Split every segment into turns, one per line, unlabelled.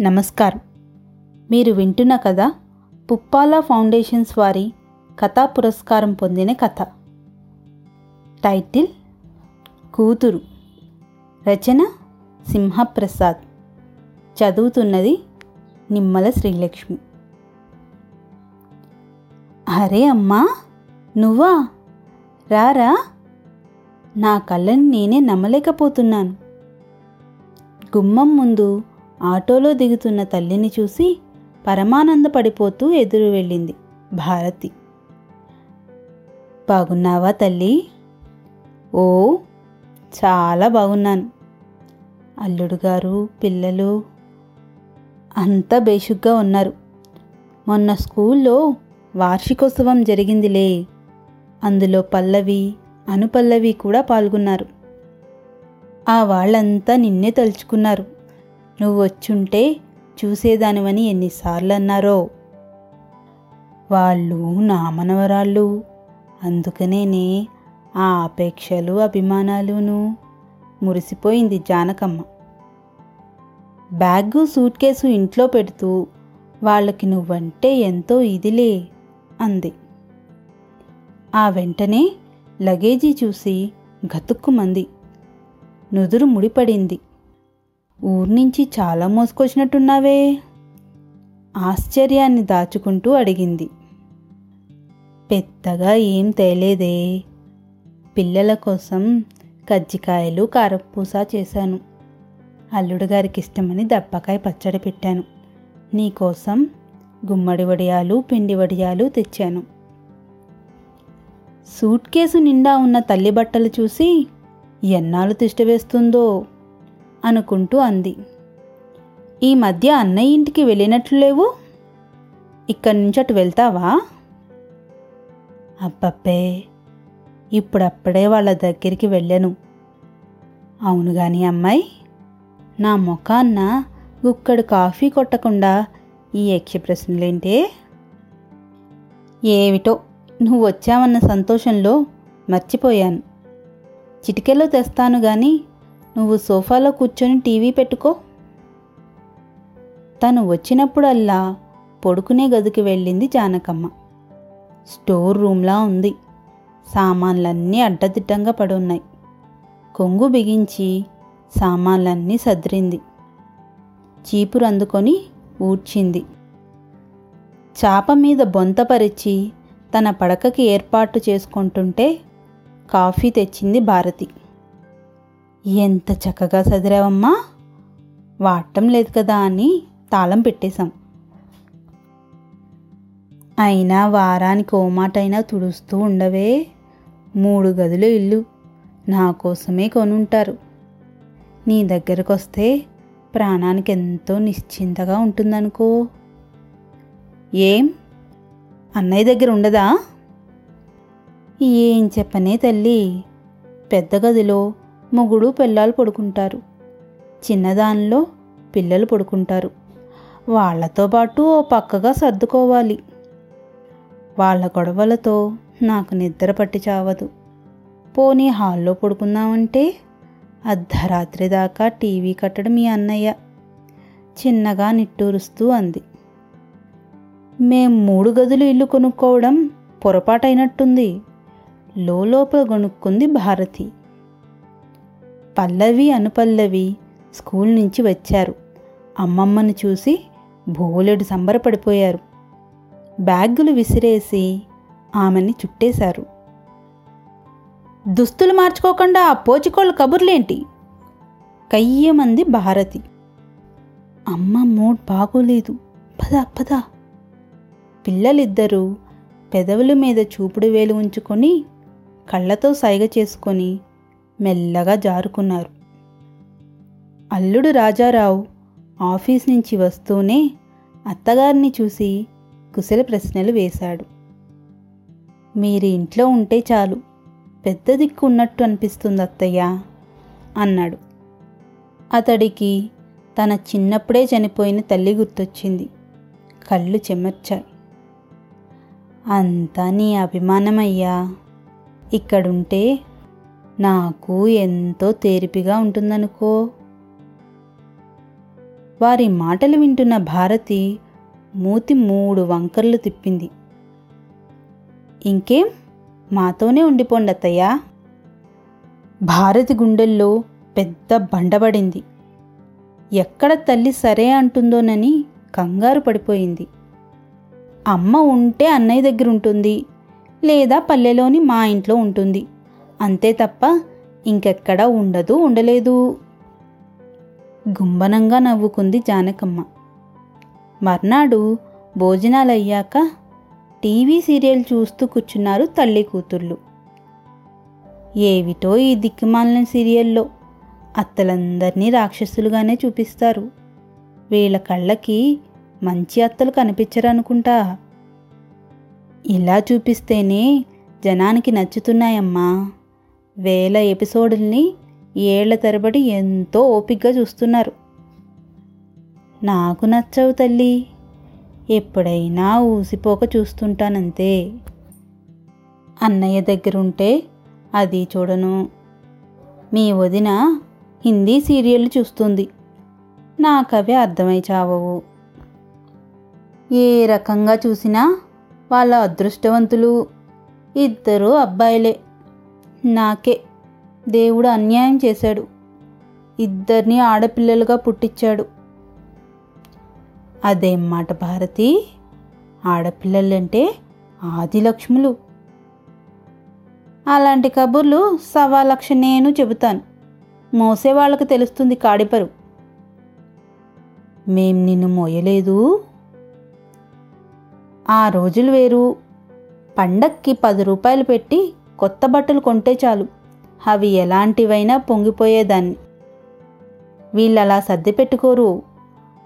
నమస్కారం. మీరు వింటున్న కథ పుప్పాల ఫౌండేషన్స్ వారి కథా పురస్కారం పొందిన కథ. టైటిల్ కూతురు. రచన సింహప్రసాద్. చదువుతున్నది నిమ్మల శ్రీలక్ష్మి. అరే అమ్మా నువ్వా? రారా? నా కళ్ళని నేనే నమ్మలేకపోతున్నాను. గుమ్మం ముందు ఆటోలో దిగుతున్న తల్లిని చూసి పరమానందపడిపోతూ ఎదురు వెళ్ళింది భారతి. బాగున్నావా తల్లి? ఓ చాలా బాగున్నాను. అల్లుడు గారు పిల్లలు అంతా బేషుగ్గా ఉన్నారు. మొన్న స్కూల్లో వార్షికోత్సవం జరిగిందిలే. అందులో పల్లవి అనుపల్లవి కూడా పాల్గొన్నారు. ఆ వాళ్ళంతా నిన్నే తలుచుకున్నారు. నువ్వు వచ్చుంటే చూసేదానివని ఎన్నిసార్లు అన్నారో వాళ్ళు నా మనవరాళ్ళు. అందుకనేనే ఆ అపేక్షలు అభిమానాలును మురిసిపోయింది జానకమ్మ. బ్యాగు సూట్ కేసు ఇంట్లో పెడుతూ వాళ్ళకి నువ్వంటే ఎంతో ఇదిలే అంది. ఆ వెంటనే లగేజీ చూసి గతుక్కుమంది. నుదురు ముడిపడింది. ఊర్నుంచి చాలా మోసుకొచ్చినట్టున్నావే? ఆశ్చర్యాన్ని దాచుకుంటూ అడిగింది. పెద్దగా ఏం తేలేదే. పిల్లల కోసం కజ్జికాయలు కారపూస చేశాను. అల్లుడు గారికి ఇష్టమని దప్పకాయ పచ్చడి పెట్టాను. నీకోసం గుమ్మడి వడియాలు పిండి వడియాలు తెచ్చాను. సూట్ కేసు నిండా ఉన్న తల్లి బట్టలు చూసి ఎన్నాళ్ళు తిష్టవేస్తుందో అనుకుంటూ అంది. ఈ మధ్య అన్నయ్య ఇంటికి వెళ్ళినట్లు లేవు? ఇక్కడి నుంచి అటు వెళ్తావా? అబ్బబ్బే ఇప్పుడప్పుడే వాళ్ళ దగ్గరికి వెళ్ళాను. అవును గాని అమ్మాయి నా ముఖాన్న గుక్కడు కాఫీ కొట్టకుండా ఈ యక్ష ఏమిటో నువ్వు వచ్చావన్న సంతోషంలో మర్చిపోయాను. చిటికెలో తెస్తాను కానీ నువ్వు సోఫాలో కూర్చొని టీవీ పెట్టుకో. తను వచ్చినప్పుడల్లా పడుకునే గదికి వెళ్ళింది జానకమ్మ. స్టోర్ రూమ్లా ఉంది. సామాన్లన్నీ అడ్డదిడ్డంగా పడున్నాయి. కొంగు బిగించి సామాన్లన్నీ సదిరింది. చీపురు అందుకొని ఊడ్చింది. చాప మీద బొంతపరిచి తన పడకకి ఏర్పాటు చేసుకుంటుంటే కాఫీ తెచ్చింది భారతి. ఎంత చక్కగా చదిరావమ్మా వాడటం లేదు కదా అని తాళం పెట్టేశాం. అయినా వారానికి ఓ మాటైనా తుడుస్తూ ఉండవే. మూడు గదుల ఇల్లు నా కోసమే కొనుంటారు. నీ దగ్గరకు వస్తే ప్రాణానికి ఎంతో నిశ్చింతగా ఉంటుందనుకో. ఏం? అన్నయ్య దగ్గర ఉండదా? ఏం చెప్పనే తల్లి. పెద్ద గదిలో మొగుడు పిల్లలు పడుకుంటారు. చిన్నదానిలో పిల్లలు పడుకుంటారు. వాళ్ళతో పాటు ఓ పక్కగా సర్దుకోవాలి. వాళ్ళ గొడవలతో నాకు నిద్ర పట్టి చావదు. పోనీ హాల్లో పడుకుందామంటే అర్ధరాత్రి దాకా టీవీ కట్టడం మీ అన్నయ్య. చిన్నగా నిట్టూరుస్తూ అంది. మేం మూడు గదులు ఇల్లు కొనుక్కోవడం పొరపాటైనట్టుంది. లోపల కొనుక్కుంది భారతి. పల్లవి అనుపల్లవి స్కూల్ నుంచి వచ్చారు. అమ్మమ్మను చూసి బోలెడు సంబరపడిపోయారు. బ్యాగులు విసిరేసి ఆమెని చుట్టేశారు. దుస్తులు మార్చుకోకుండా ఆ పోచికోళ్ళ కబుర్లేంటి? కయ్యమంది భారతి. అమ్మ మూడ్ బాగోలేదు. పద పద. పిల్లలిద్దరూ పెదవుల మీద చూపుడు వేలు ఉంచుకొని కళ్ళతో సైగ చేసుకొని మెల్లగా జారుకున్నారు. అల్లుడు రాజారావు ఆఫీస్ నుంచి వస్తూనే అత్తగారిని చూసి కుశల ప్రశ్నలు వేశాడు. మీరు ఇంట్లో ఉంటే చాలు పెద్ద దిక్కు ఉన్నట్టు అనిపిస్తుంది అత్తయ్య అన్నాడు. అతడికి తన చిన్నప్పుడే చనిపోయిన తల్లి గుర్తొచ్చింది. కళ్ళు చెమర్చాయి. అంతా నీ అభిమానమయ్యా. ఇక్కడుంటే నాకు ఎంతో తేరిపిగా ఉంటుందనుకో. వారి మాటలు వింటున్న భారతి మూతి మూడు వంకర్లు తిప్పింది. ఇంకేం? మాతోనే ఉండిపోండి అత్తయ్యా భారతి గుండెల్లో పెద్ద బండబడింది. ఎక్కడ తల్లి సరే అంటుందోనని కంగారు పడిపోయింది. అమ్మ ఉంటే అన్నయ్య దగ్గర ఉంటుంది లేదా పల్లెలోని మా ఇంట్లో ఉంటుంది. అంతే తప్ప ఇంకెక్కడా ఉండదు ఉండలేదు. గుంబనంగా నవ్వుకుంది జానకమ్మ. మర్నాడు భోజనాలయ్యాక టీవీ సీరియల్ చూస్తూ కూర్చున్నారు తల్లి కూతుళ్ళు. ఏవిటో ఈ దిక్కుమాలిన సీరియల్లో అత్తలందరినీ రాక్షసులుగానే చూపిస్తారు. వీళ్ళ కళ్ళకి మంచి అత్తలు కనిపించరనుకుంటా. ఇలా చూపిస్తేనే జనానికి నచ్చుతున్నాయమ్మా. వేల ఎపిసోడుల్ని ఏళ్ళ తరబడి ఎంతో ఓపిగ్గా చూస్తున్నారు. నాకు నచ్చవు తల్లి ఎప్పుడైనా ఊసిపోక చూస్తుంటానంతే. అన్నయ్య దగ్గరుంటే అది చూడను. మీ వదిన హిందీ సీరియళ్ళు చూస్తుంది. నాకవి అర్థమై చావవు. ఏ రకంగా చూసినా వాళ్ళ అదృష్టవంతులు ఇద్దరు అబ్బాయిలే. నాకే. దేవుడు అన్యాయం చేశాడు. ఇద్దరిని ఆడపిల్లలుగా పుట్టించాడు. అదేం మాట భారతి. ఆడపిల్లలంటే ఆదిలక్ష్ములు. అలాంటి కబుర్లు సవాలక్ష నేను చెబుతాను. మోసే వాళ్ళకి తెలుస్తుంది కాడిపరు. మేం నిన్ను మోయలేదు. ఆ రోజులు వేరు. పండక్కి పది రూపాయలు పెట్టి కొత్త బట్టలు కొంటే చాలు. అవి ఎలాంటివైనా పొంగిపోయేదాన్ని. వీళ్ళలా సర్ది పెట్టుకోరు.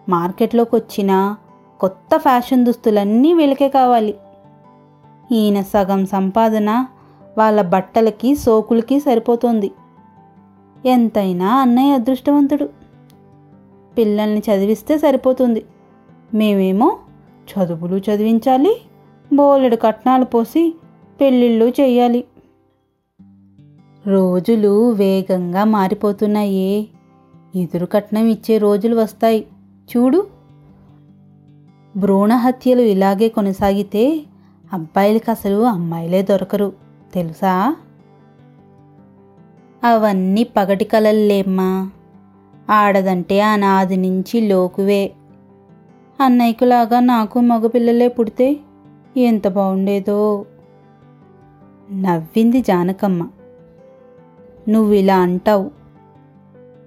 మార్కెట్లోకి వచ్చిన కొత్త ఫ్యాషన్ దుస్తులన్నీ వీళ్ళకే కావాలి. ఈయన సగం సంపాదన వాళ్ళ బట్టలకి సోకులకి సరిపోతుంది. ఎంతైనా అన్నయ్య అదృష్టవంతుడు. పిల్లల్ని చదివిస్తే సరిపోతుంది. మేమేమో చదువులు చదివించాలి బోలెడు కట్నాలు పోసి పెళ్ళిళ్ళు చేయాలి. రోజులు వేగంగా మారిపోతున్నాయే. ఎదురు కట్నం ఇచ్చే రోజులు వస్తాయి. చూడు. భ్రూణ హత్యలు ఇలాగే కొనసాగితే అబ్బాయిలకి అసలు అమ్మాయిలే దొరకరు. తెలుసా? అవన్నీ పగటి కలల్లేమ్మా. ఆడదంటే అనాది నుంచి లోకువే. అన్నయ్యకులాగా నాకు మగపిల్లలే పుడితే ఎంత బాగుండేదో నవ్వింది జానకమ్మ. నువ్విలా అంటావు.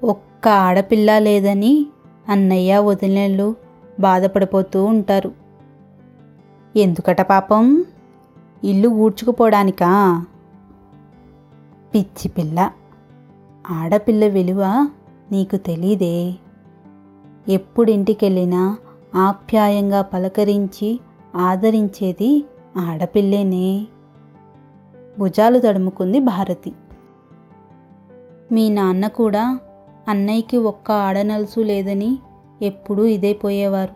ఒక్క ఆడపిల్ల లేదని అన్నయ్య వదిలేళ్ళు బాధపడిపోతూ ఉంటారు. ఎందుకట పాపం? ఇల్లు ఊడ్చుకుపోవడానికా పిచ్చి పిల్ల. ఆడపిల్ల విలువ నీకు తెలీదే. ఎప్పుడింటికెళ్ళినా ఆప్యాయంగా పలకరించి ఆదరించేది ఆడపిల్లేనే. భుజాలు తడుముకుంది భారతి. మీ నాన్న కూడా అన్నయ్యకి ఒక్క ఆడనలుసు లేదని ఎప్పుడూ ఇదే పోయేవారు.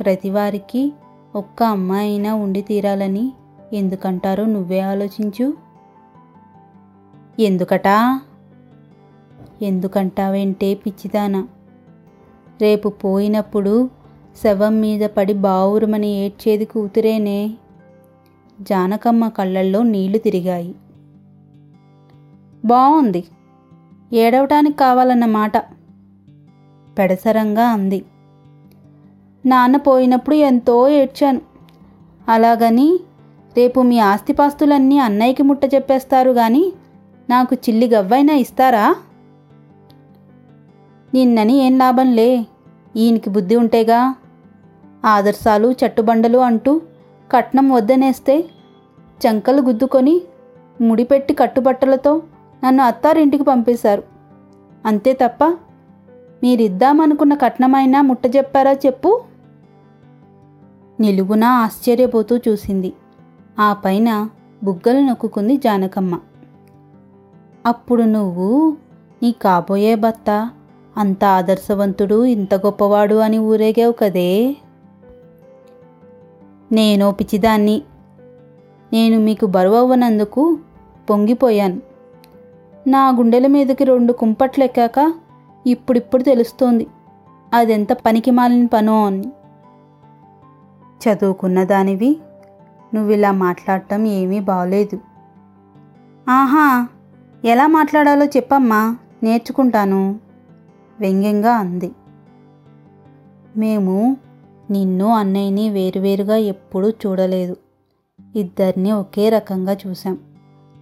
ప్రతివారికి ఒక్క అమ్మాయి అయినా ఉండి తీరాలని ఎందుకంటారో నువ్వే ఆలోచించు. ఎందుకటా? ఎందుకంటావేంటే పిచ్చిదానా. రేపు పోయినప్పుడు శవం మీద పడి బావురుమని ఏడ్చేది కూతురేనే. జానకమ్మ కళ్ళల్లో నీళ్ళు తిరిగాయి. బాగుంది ఏడవటానికి కావాలన్నమాట పెడసరంగా అంది. నాన్న పోయినప్పుడు ఎంతో ఏడ్చాను. అలాగని రేపు మీ ఆస్తిపాస్తులన్నీ అన్నయ్యకి ముట్ట చెప్పేస్తారు గాని నాకు చిల్లి గవ్వైనా ఇస్తారా? నిన్నని ఏం లాభంలే? ఈయనకి బుద్ధి ఉంటేగా. ఆదర్శాలు చట్టుబండలు అంటూ కట్నం వద్దనేస్తే చంకలు గుద్దుకొని ముడిపెట్టి కట్టుబట్టలతో నన్ను అత్తారింటికి పంపేశారు. అంతే తప్ప మీరిద్దామనుకున్న కట్నమైనా ముట్ట చెప్పారా చెప్పు? నిలుగునా ఆశ్చర్యపోతూ చూసింది. ఆ పైన బుగ్గలు నొక్కుకుంది జానకమ్మ. అప్పుడు నువ్వు నీ కాబోయే భర్త అంత ఆదర్శవంతుడు ఇంత గొప్పవాడు అని ఊరేగావు కదే? నేనో పిచ్చిదాన్ని. నేను మీకు బరువవ్వనందుకు పొంగిపోయాను. నా గుండెల మీదకి రెండు కుంపట్లెక్కాక ఇప్పుడిప్పుడు తెలుస్తోంది. అదెంత పనికి మాలిన పనో అని చదువుకున్న దానివి నువ్వు ఇలా మాట్లాడటం ఏమీ బాగలేదు ఆహా ఎలా మాట్లాడాలో చెప్పమ్మా నేర్చుకుంటాను వ్యంగ్యంగా అంది. మేము నిన్ను అన్నయ్యని వేరువేరుగా ఎప్పుడూ చూడలేదు. ఇద్దరిని ఒకే రకంగా చూసాం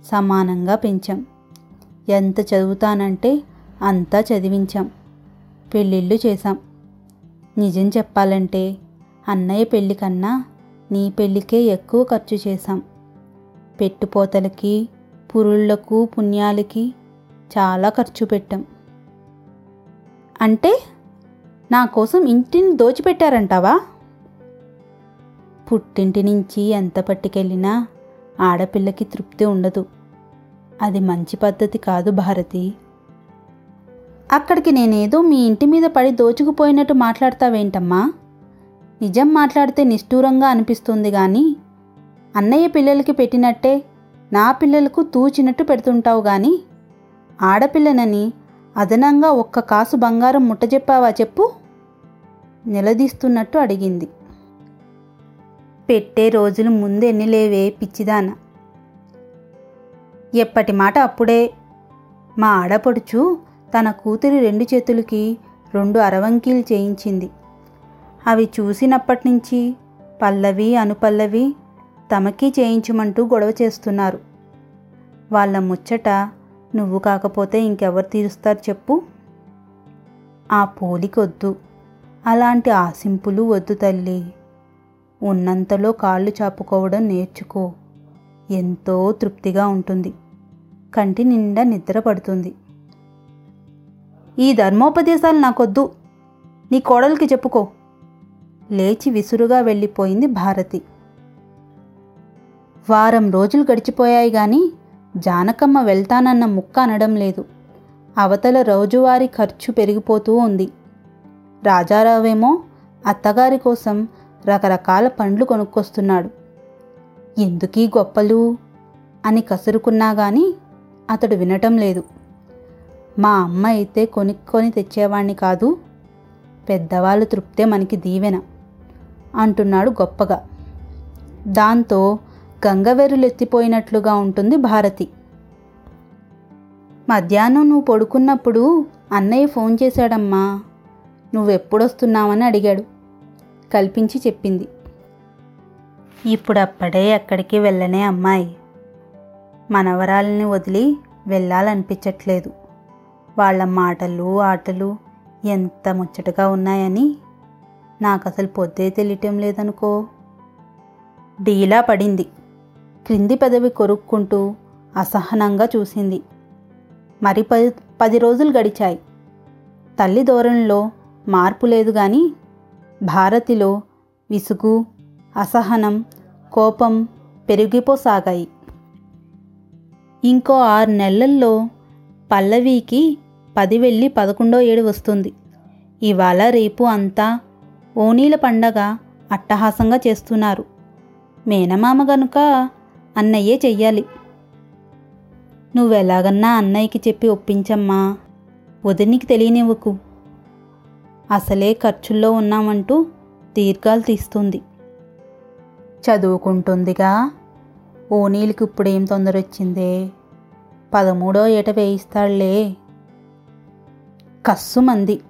సమానంగా పెంచాం. ఎంత చదువుతానంటే అంతా చదివించాం. పెళ్ళిళ్ళు చేశాం. నిజం చెప్పాలంటే అన్నయ్య పెళ్ళి కన్నా నీ పెళ్ళికే ఎక్కువ ఖర్చు చేశాం. పెట్టుపోతలకి పురుళ్ళకు పుణ్యాలకి చాలా ఖర్చు పెట్టాం. అంటే నా కోసం ఇంటిని దోచిపెట్టారంటావా? పుట్టింటి నుంచి ఎంత పట్టుకెళ్ళినా ఆడపిల్లకి తృప్తి ఉండదు. అది మంచి పద్ధతి కాదు భారతి. అక్కడికి నేనేదో మీ ఇంటి మీద పడి దోచుకుపోయినట్టు మాట్లాడతావేంటమ్మా? నిజం మాట్లాడితే నిష్ఠూరంగా అనిపిస్తుంది కానీ అన్నయ్య పిల్లలకి పెట్టినట్టే నా పిల్లలకు తూచినట్టు పెడుతుంటావు కానీ ఆడపిల్లనని అదనంగా ఒక్క కాసు బంగారం ముట్టజెప్పావా చెప్పు? నిలదీస్తున్నట్టు అడిగింది. పెట్టే రోజులు ముందెన్ని లేవే పిచ్చిదాన? ఎప్పటి మాట అప్పుడే? మా ఆడపడుచు తన కూతురి రెండు చేతులకి రెండు అరవంకీలు చేయించింది. అవి చూసినప్పటి నుంచి పల్లవి అనుపల్లవి తమకి చేయించమంటూ గొడవ చేస్తున్నారు. వాళ్ళ ముచ్చట నువ్వు కాకపోతే ఇంకెవరు తీరుస్తారు చెప్పు. ఆ పోలికొద్దు. అలాంటి ఆశింపులు వద్దు తల్లి. ఉన్నంతలో కాళ్ళు చాపుకోవడం నేర్చుకో. ఎంతో తృప్తిగా ఉంటుంది. కంటి నిండా నిద్ర పడుతుంది. ఈ ధర్మోపదేశాలు నాకొద్దు. నీ కోడలికి చెప్పుకో. లేచి విసురుగా వెళ్ళిపోయింది భారతి. వారం రోజులు గడిచిపోయాయి గాని జానకమ్మ వెళ్తానన్న ముక్క అనడం లేదు. అవతల రోజువారీ ఖర్చు పెరిగిపోతూ ఉంది. రాజారావేమో అత్తగారి కోసం రకరకాల పండ్లు కొనుక్కొస్తున్నాడు. ఎందుకీ గొప్పలు? అని కసురుకున్నా కానీ అతడు వినటం లేదు. మా అమ్మ అయితే కొనుక్కొని తెచ్చేవాణ్ణి కాదు పెద్దవాళ్ళు తృప్తే మనకి దీవెన అంటున్నాడు గొప్పగా. దాంతో గంగవెరులెత్తిపోయినట్లుగా ఉంటుంది భారతి. మధ్యాహ్నం నువ్వు పడుకున్నప్పుడు అన్నయ్య ఫోన్ చేశాడమ్మా నువ్వెప్పుడొస్తున్నావని అడిగాడు. కల్పించి చెప్పింది. ఇప్పుడప్పుడే ఎక్కడికి వెళ్ళనే అమ్మాయి. మనవరాలని వదిలి వెళ్ళాలనిపించట్లేదు. వాళ్ళ మాటలు ఆటలు ఎంత ముచ్చటగా ఉన్నాయని నాకు అసలు పొద్దే తెలియటం లేదనుకో. డీలా పడింది. క్రింది పెదవి కొరుక్కుంటూ అసహనంగా చూసింది. మరి పది పది రోజులు గడిచాయి. తల్లి ధోరణిలో మార్పు లేదు కానీ భారతిలో విసుగు అసహనం కోపం పెరిగిపోసాగాయి. ఇంకో ఆరు నెలల్లో పల్లవికి పది వెళ్ళి పదకొండో ఏడు వస్తుంది. ఇవాళ రేపు అంతా ఓనీల పండగ అట్టహాసంగా చేస్తున్నారు. మేనమామ గనుక అన్నయ్యే చెయ్యాలి. నువ్వెలాగన్నా అన్నయ్యకి చెప్పి ఒప్పించమ్మా. వదినికి తెలియనివ్వకు. అసలే ఖర్చుల్లో ఉన్నామంటూ దీర్ఘాలు తీస్తుంది. చదువుకుంటుందిగా? ఓనీలకి ఇప్పుడేం తొందర వచ్చిందే పదమూడో ఏట వేయిస్తాడులే కస్సుమంది.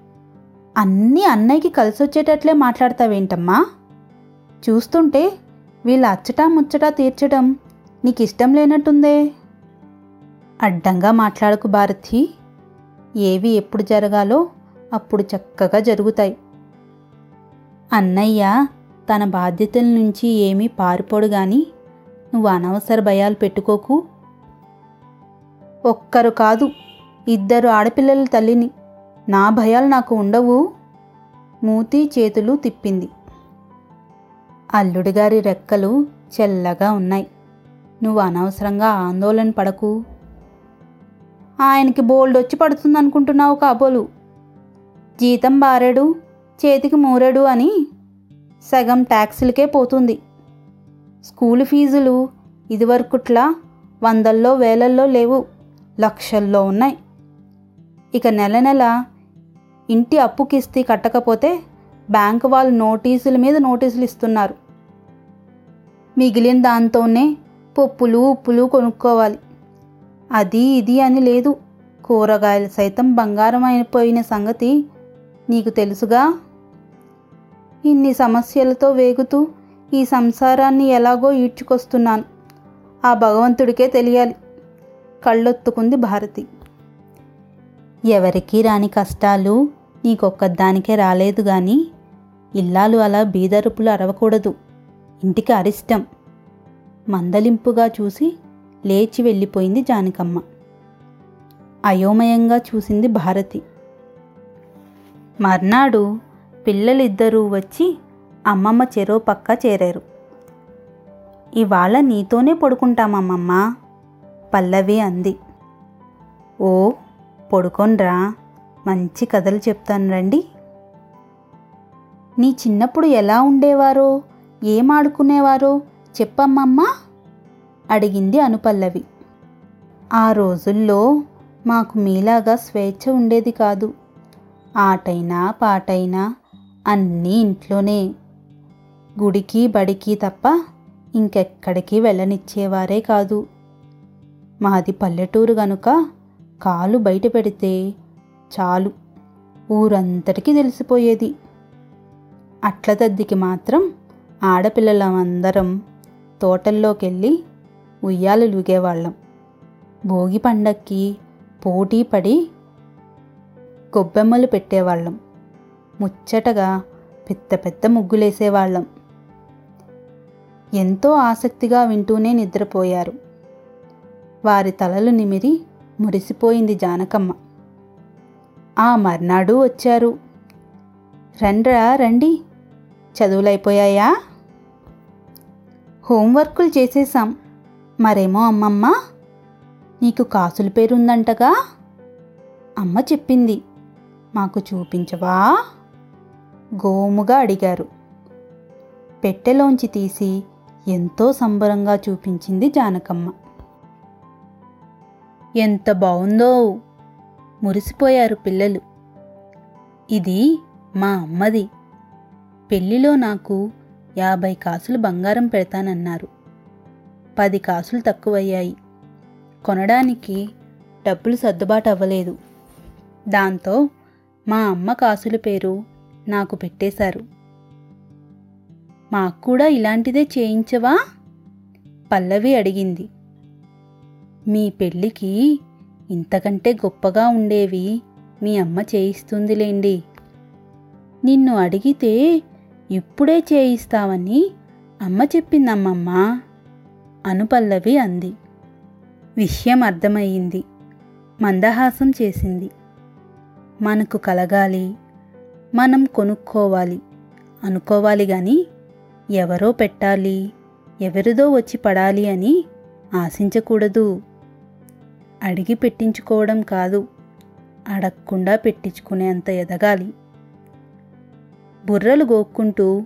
అన్నీ అన్నయ్యకి కలిసొచ్చేటట్లే మాట్లాడతావేంటమ్మా? చూస్తుంటే వీళ్ళ అచ్చటా ముచ్చటా తీర్చడం నీకు ఇష్టం లేనట్టుందే. అడ్డంగా మాట్లాడకు భారతి. ఏవి ఎప్పుడు జరగాలో అప్పుడు చక్కగా జరుగుతాయి. అన్నయ్య తన బాధ్యతల నుంచి ఏమీ పారిపోడు గాని నువ్వు అనవసర భయాలు పెట్టుకోకు. ఒక్కరు కాదు ఇద్దరు ఆడపిల్లల తల్లిని. నా భయాలు నాకు ఉండవు మూతి చేతులు తిప్పింది. అల్లుడిగారి రెక్కలు చెల్లగా ఉన్నాయి. నువ్వు అనవసరంగా ఆందోళన పడకు. ఆయనకి బోల్డ్ వచ్చి పడుతుంది అనుకుంటున్నావు కాబోలు. జీతం బారెడు చేతికి మూరెడు అని సగం ట్యాక్సులకే పోతుంది. స్కూల్ ఫీజులు ఇదివరకుట్లా వందల్లో వేలల్లో లేవు. లక్షల్లో ఉన్నాయి. ఇక నెల నెల ఇంటి అప్పు కిస్తీ కట్టకపోతే బ్యాంక్ వాళ్ళు నోటీసుల మీద నోటీసులు ఇస్తున్నారు. మిగిలిన దాంతోనే పప్పులు ఉప్పులు కొనుక్కోవాలి. అది ఇది అని లేదు. కూరగాయలు సైతం బంగారం అయిపోయిన సంగతి నీకు తెలుసుగా? ఇన్ని సమస్యలతో వేగుతూ ఈ సంసారాన్ని ఎలాగో ఈడ్చుకొస్తున్నాను. ఆ భగవంతుడికే తెలియాలి. కళ్ళొత్తుకుంది భారతి. ఎవరికీ రాని కష్టాలు నీకొక్కదానికే రాలేదు గాని ఇల్లాలు అలా బీదరుపులు అరవకూడదు. ఇంటికి అరిష్టం. మందలింపుగా చూసి లేచి వెళ్ళిపోయింది జానకమ్మ. అయోమయంగా చూసింది భారతి. మర్నాడు పిల్లలిద్దరూ వచ్చి అమ్మమ్మ చెరో పక్క చేరారు. ఇవాళ నీతోనే పడుకుంటామమ్మమ్మ పల్లవి అంది. ఓ పడుకోన్రా మంచి కథలు చెప్తాను రండి. నీ చిన్నప్పుడు ఎలా ఉండేవారో? ఏం ఆడుకునేవారో? చెప్పమ్మమ్మా. అడిగింది అనుపల్లవి. ఆ రోజుల్లో మాకు మీలాగా స్వేచ్ఛ ఉండేది కాదు. ఆటైనా పాటైనా అన్నీ ఇంట్లోనే. గుడికి బడికి తప్ప ఇంకెక్కడికి వెళ్ళనిచ్చేవారే కాదు. మాది పల్లెటూరు గనుక కాలు బయట పెడితే చాలు. ఊరంతటికి తెలిసిపోయేది. అట్లదద్దికి మాత్రం ఆడపిల్లలందరం తోటల్లోకెళ్ళి ఉయ్యాలు లూగేవాళ్ళం. భోగి పండక్కి పోటీ పడి గొబ్బెమ్మలు పెట్టేవాళ్ళం. ముచ్చటగా పెద్ద పెద్ద ముగ్గులేసేవాళ్ళం. ఎంతో ఆసక్తిగా వింటూనే నిద్రపోయారు. వారి తలలు నిమిరి మురిసిపోయింది జానకమ్మ. ఆ మర్నాడు వచ్చారు. రండ్రా రండి. చదువులైపోయాయా? హోంవర్కులు చేసేసాం మరేమో అమ్మమ్మ? నీకు కాసుల పేరుందంటగా? అమ్మ చెప్పింది. మాకు చూపించవా? గోముగా అడిగారు. పెట్టెలోంచి తీసి ఎంతో సంబరంగా చూపించింది జానకమ్మ. ఎంత బావుందో. మురిసిపోయారు పిల్లలు. ఇది మా అమ్మది. పెళ్ళిలో నాకు యాభై కాసులు బంగారం పెడతానన్నారు. పది కాసులు తక్కువయ్యాయి. కొనడానికి డబ్బులు సర్దుబాటు అవ్వలేదు. దాంతో మా అమ్మ కాసుల పేరు నాకు పెట్టేశారు. మాకు కూడా ఇలాంటిదే చేయించవా? పల్లవి అడిగింది. మీ పెళ్ళికి ఇంతకంటే గొప్పగా ఉండేవి మీ అమ్మ చేయిస్తుందిలేండి. నిన్ను అడిగితే ఇప్పుడే చేయిస్తావని అమ్మ చెప్పిందమ్మమ్మ అనుపల్లవి అంది. విషయం అర్థమయ్యింది. మందహాసం చేసింది. మనకు కలగాలి మనం కొనుక్కోవాలి అనుకోవాలి గాని ఎవరో పెట్టాలి ఎవరిదో వచ్చి పడాలి అని ఆశించకూడదు. అడిగి పెట్టించుకోవడం కాదు. అడగకుండా పెట్టించుకునేంత ఎదగాలి. బుర్రలు గోక్కుంటూ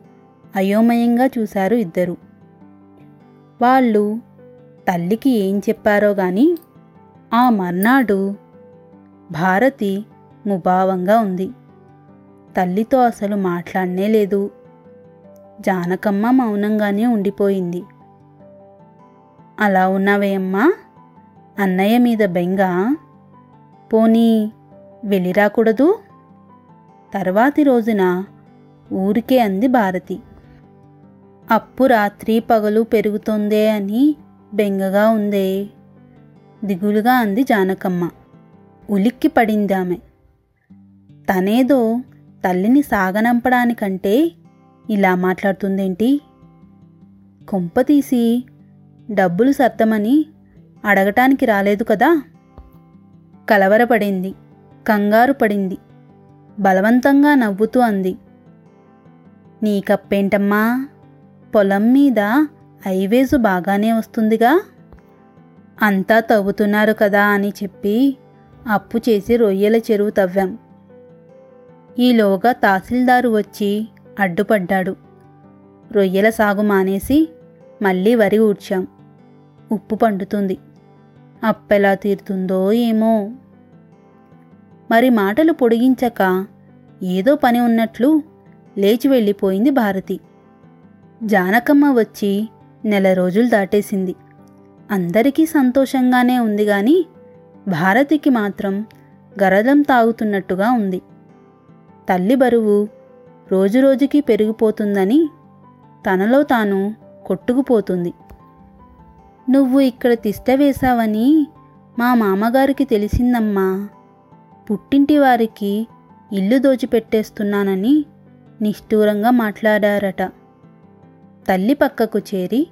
అయోమయంగా చూశారు ఇద్దరు. వాళ్ళు తల్లికి ఏం చెప్పారో గాని ఆ మర్నాడు భారతి ముభావంగా ఉంది. తల్లితో అసలు మాట్లాడనే లేదు. జానకమ్మ మౌనంగానే ఉండిపోయింది. అలా ఉన్నావేయమ్మా? అన్నయ్య మీద బెంగ. పోనీ వెళ్ళిరాకూడదు? తర్వాతి రోజున ఊరికే అంది భారతి. అప్పు రాత్రి పగలు పెరుగుతోందే అని బెంగగా ఉందే. దిగులుగా అంది జానకమ్మ. ఉలిక్కి పడిందామె తనేదో తల్లిని సాగనంపడానికంటే ఇలా మాట్లాడుతుందేంటి? కొంపతీసి డబ్బులు సర్దమని అడగటానికి రాలేదు కదా? కలవరపడింది కంగారు పడింది బలవంతంగా నవ్వుతూ అంది. నీకప్పేంటమ్మా పొలం మీద ఐవేసు బాగానే వస్తుందిగా? అంతా తవ్వుతున్నారు కదా అని చెప్పి అప్పు చేసి రొయ్యల చెరువు తవ్వాం. ఈలోగా తహసీల్దారు వచ్చి అడ్డుపడ్డాడు. రొయ్యల సాగు మానేసి మళ్ళీ వరి ఊడ్చాం. ఉప్పు పండుతుంది. అప్పెలా తీరుతుందో ఏమో. మరి మాటలు పొడిగించక ఏదో పని ఉన్నట్లు లేచి వెళ్ళిపోయింది భారతి. జానకమ్మ వచ్చి నెల రోజులు దాటేసింది. అందరికీ సంతోషంగానే ఉంది గాని భారతికి మాత్రం గరదం తాగుతున్నట్టుగా ఉంది. తల్లి బరువు రోజురోజుకి పెరిగిపోతుందని తనలో తాను కొట్టుకుపోతుంది. నువ్వు ఇక్కడ తిష్ట వేశావని మా మామగారికి తెలిసిందమ్మా. పుట్టింటి వారికి ఇల్లు దోచిపెట్టేస్తున్నానని నిష్ఠూరంగా మాట్లాడారట. తల్లి పక్కకు చేరి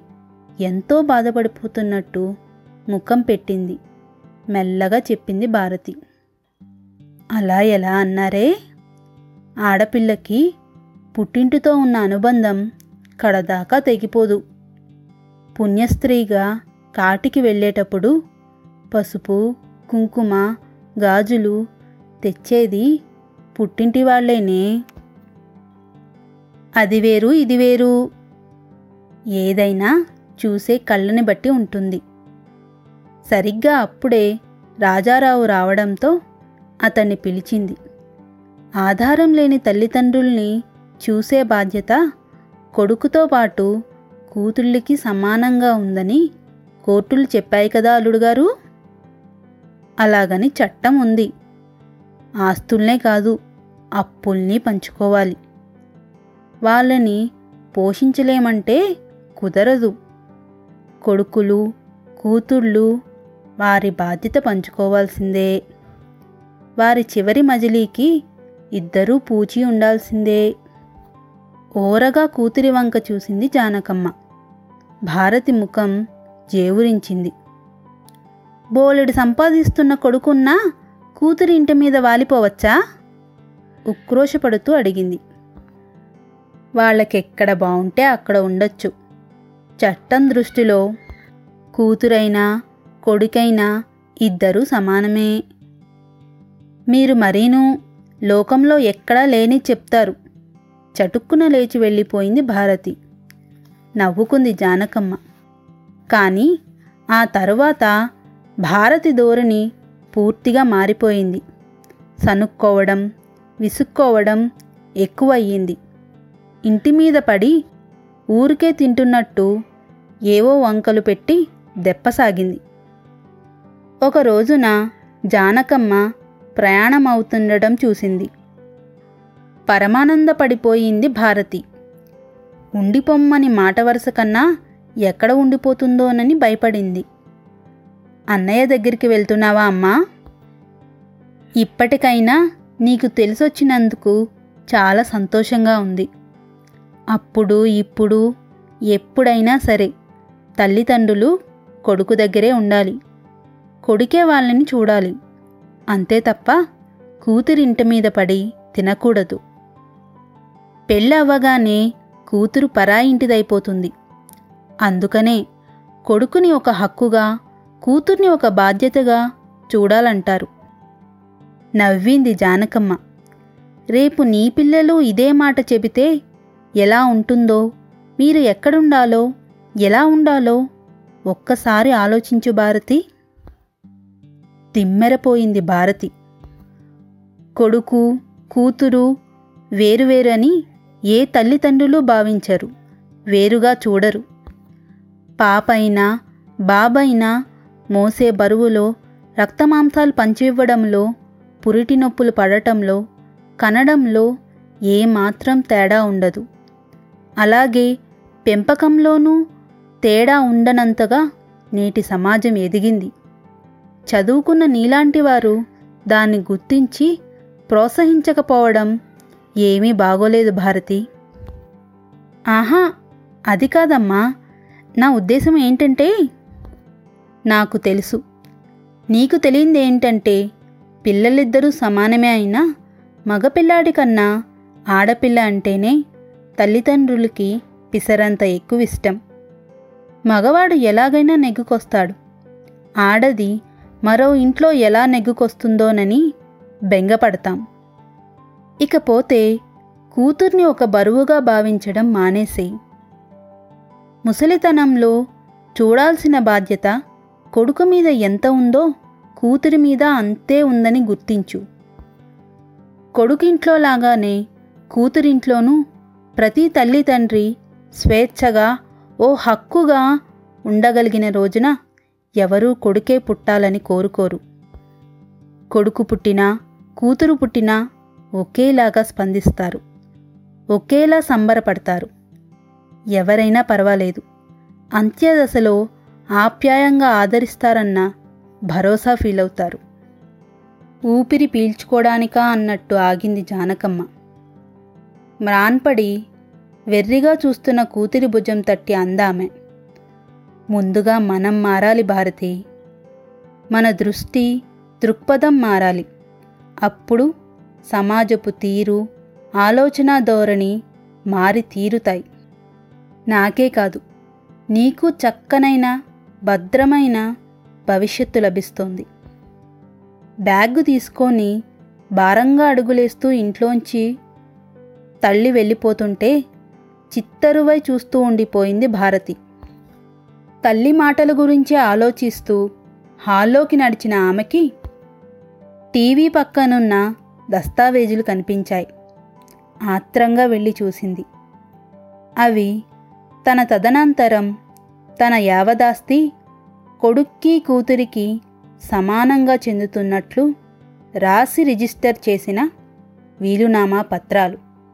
ఎంతో బాధపడిపోతున్నట్టు ముఖం పెట్టింది. మెల్లగా చెప్పింది భారతి. అలా ఎలా అన్నారే? ఆడపిల్లకి పుట్టింటితో ఉన్న అనుబంధం కడదాకా తెగిపోదు. పుణ్యస్త్రీగా కాటికి వెళ్ళేటప్పుడు పసుపు కుంకుమ గాజులు తెచ్చేది పుట్టింటి వాళ్ళేనే. అది వేరు ఇది వేరు. ఏదైనా చూసే కళ్ళని బట్టి ఉంటుంది. సరిగ్గా అప్పుడే రాజారావు రావడంతో అతన్ని పిలిచింది. ఆధారం లేని తల్లిదండ్రుల్ని చూసే బాధ్యత కొడుకుతో పాటు కూతుళ్ళకి సమానంగా ఉందని కోర్టులు చెప్పాయి కదా అల్లుడుగారు? అలాగని చట్టం ఉంది. ఆస్తుల్నే కాదు అప్పుల్ని పంచుకోవాలి. వాళ్ళని పోషించలేమంటే కుదరదు. కొడుకులు కూతుళ్ళు వారి బాధ్యత పంచుకోవాల్సిందే. వారి చివరి మజిలీకి ఇద్దరూ పూచి ఉండాల్సిందే. ఓరగా కూతురి వంక చూసింది జానకమ్మ. భారతి ముఖం జేవురించింది. బోలెడు సంపాదిస్తున్న కొడుకున్నా కూతురి ఇంటి మీద వాలిపోవచ్చా? ఉక్రోషపడుతూ అడిగింది. వాళ్ళకెక్కడ బాగుంటే అక్కడ ఉండొచ్చు. చట్టం దృష్టిలో కూతురైనా కొడుకైనా ఇద్దరూ సమానమే. మీరు మరీను లోకంలో ఎక్కడా లేని చెప్తారు. చటుక్కున లేచి వెళ్ళిపోయింది భారతి. నవ్వుకుంది జానకమ్మ. కానీ ఆ తరువాత భారతి ధోరణి పూర్తిగా మారిపోయింది. సనుక్కోవడం విసుక్కోవడం ఎక్కువయ్యింది. ఇంటి మీద పడి ఊరికే తింటున్నట్టు ఏవో వంకలు పెట్టి దెప్పసాగింది. ఒక రోజున జానకమ్మ ప్రయాణమవుతుండడం చూసింది. పరమానందపడిపోయింది భారతి. ఉండిపొమ్మని మాట వరుస కన్నా ఎక్కడ ఉండిపోతుందోనని భయపడింది. అన్నయ్య దగ్గరికి వెళ్తున్నావా అమ్మా? ఇప్పటికైనా నీకు తెలిసొచ్చినందుకు చాలా సంతోషంగా ఉంది. అప్పుడు ఇప్పుడు ఎప్పుడైనా సరే తల్లిదండ్రులు కొడుకు దగ్గరే ఉండాలి. కొడుకే వాళ్ళని చూడాలి. అంతే తప్ప కూతురింటి మీద పడి తినకూడదు. పెళ్ళవ్వగానే కూతురు పరాయింటిదైపోతుంది. అందుకనే కొడుకుని ఒక హక్కుగా కూతుర్ని ఒక బాధ్యతగా చూడాలంటారు. నవ్వింది జానకమ్మ. రేపు నీ పిల్లలు ఇదే మాట చెబితే ఎలా ఉంటుందో? మీరు ఎక్కడుండాలో? ఎలా ఉండాలో? ఒక్కసారి ఆలోచించు భారతి. తిమ్మెరపోయింది భారతి. కొడుకు కూతురు వేరువేరని అని ఏ తల్లిదండ్రులు భావించరు. వేరుగా చూడరు. పాపైనా బాబైనా మోసే బరువులో రక్తమాంసాలు పంచివ్వడంలో పురిటి నొప్పులు పడటంలో కనడంలో ఏమాత్రం తేడా ఉండదు. అలాగే పెంపకంలోనూ తేడా ఉండనంతగా నేటి సమాజం ఎదిగింది. చదువుకున్న నీలాంటి వారు దాన్ని గుర్తించి ప్రోత్సహించకపోవడం ఏమీ బాగోలేదు భారతి. ఆహా అది కాదమ్మా. నా ఉద్దేశం ఏంటంటే నాకు తెలుసు. నీకు తెలియంది ఏంటంటే పిల్లలిద్దరూ సమానమే అయినా మగపిల్లాడి కన్నా ఆడపిల్ల అంటేనే తల్లిదండ్రులకి పిసరంత ఎక్కువ ఇష్టం మగవాడు ఎలాగైనా నెగ్గుకొస్తాడు. ఆడది మరో ఇంట్లో ఎలా నెగ్గుకొస్తుందోనని బెంగపడతాం. ఇకపోతే కూతుర్ని ఒక బరువుగా భావించడం మానేసేయి. ముసలితనంలో చూడాల్సిన బాధ్యత కొడుకు మీద ఎంత ఉందో కూతురి మీద అంతే ఉందని గుర్తించు. కొడుకింట్లో లాగానే కూతురింట్లోనూ ప్రతి తల్లి తండ్రి స్వేచ్ఛగా ఓ హక్కుగా ఉండగలిగిన రోజున ఎవరూ కొడుకే పుట్టాలని కోరుకోరు. కొడుకు పుట్టినా కూతురు పుట్టినా ఒకేలాగా స్పందిస్తారు ఒకేలా సంబరపడతారు. ఎవరైనా పర్వాలేదు. అంత్యదశలో ఆప్యాయంగా ఆదరిస్తారన్న భరోసా ఫీల్ అవుతారు ఊపిరి పీల్చుకోవడానికా అన్నట్టు ఆగింది జానకమ్మ. మ్రాన్పడి వెర్రిగా చూస్తున్న కూతురి భుజం తట్టి అందామె. ముందుగా మనం మారాలి భారతి. మన దృష్టి దృక్పథం మారాలి. అప్పుడు సమాజపు తీరు ఆలోచన ధోరణి మారి తీరుతాయి. నాకే కాదు. నీకు చక్కనైన భద్రమైన భవిష్యత్తు లభిస్తోంది. బ్యాగు తీసుకొని భారంగా అడుగులేస్తూ ఇంట్లోంచి తల్లి వెళ్ళిపోతుంటే చిత్తరువై చూస్తూ ఉండిపోయింది భారతి. తల్లి మాటల గురించి ఆలోచిస్తూ హాల్లోకి నడిచిన ఆమెకి టీవీ పక్కనున్న దస్తావేజులు కనిపించాయి. ఆత్రంగా వెళ్ళి చూసింది. అవి తన తదనంతరం తన యావదాస్తి కొడుక్కి కూతురికి సమానంగా చెందుతున్నట్లు రాసి రిజిస్టర్ చేసిన వీలునామా పత్రాలు.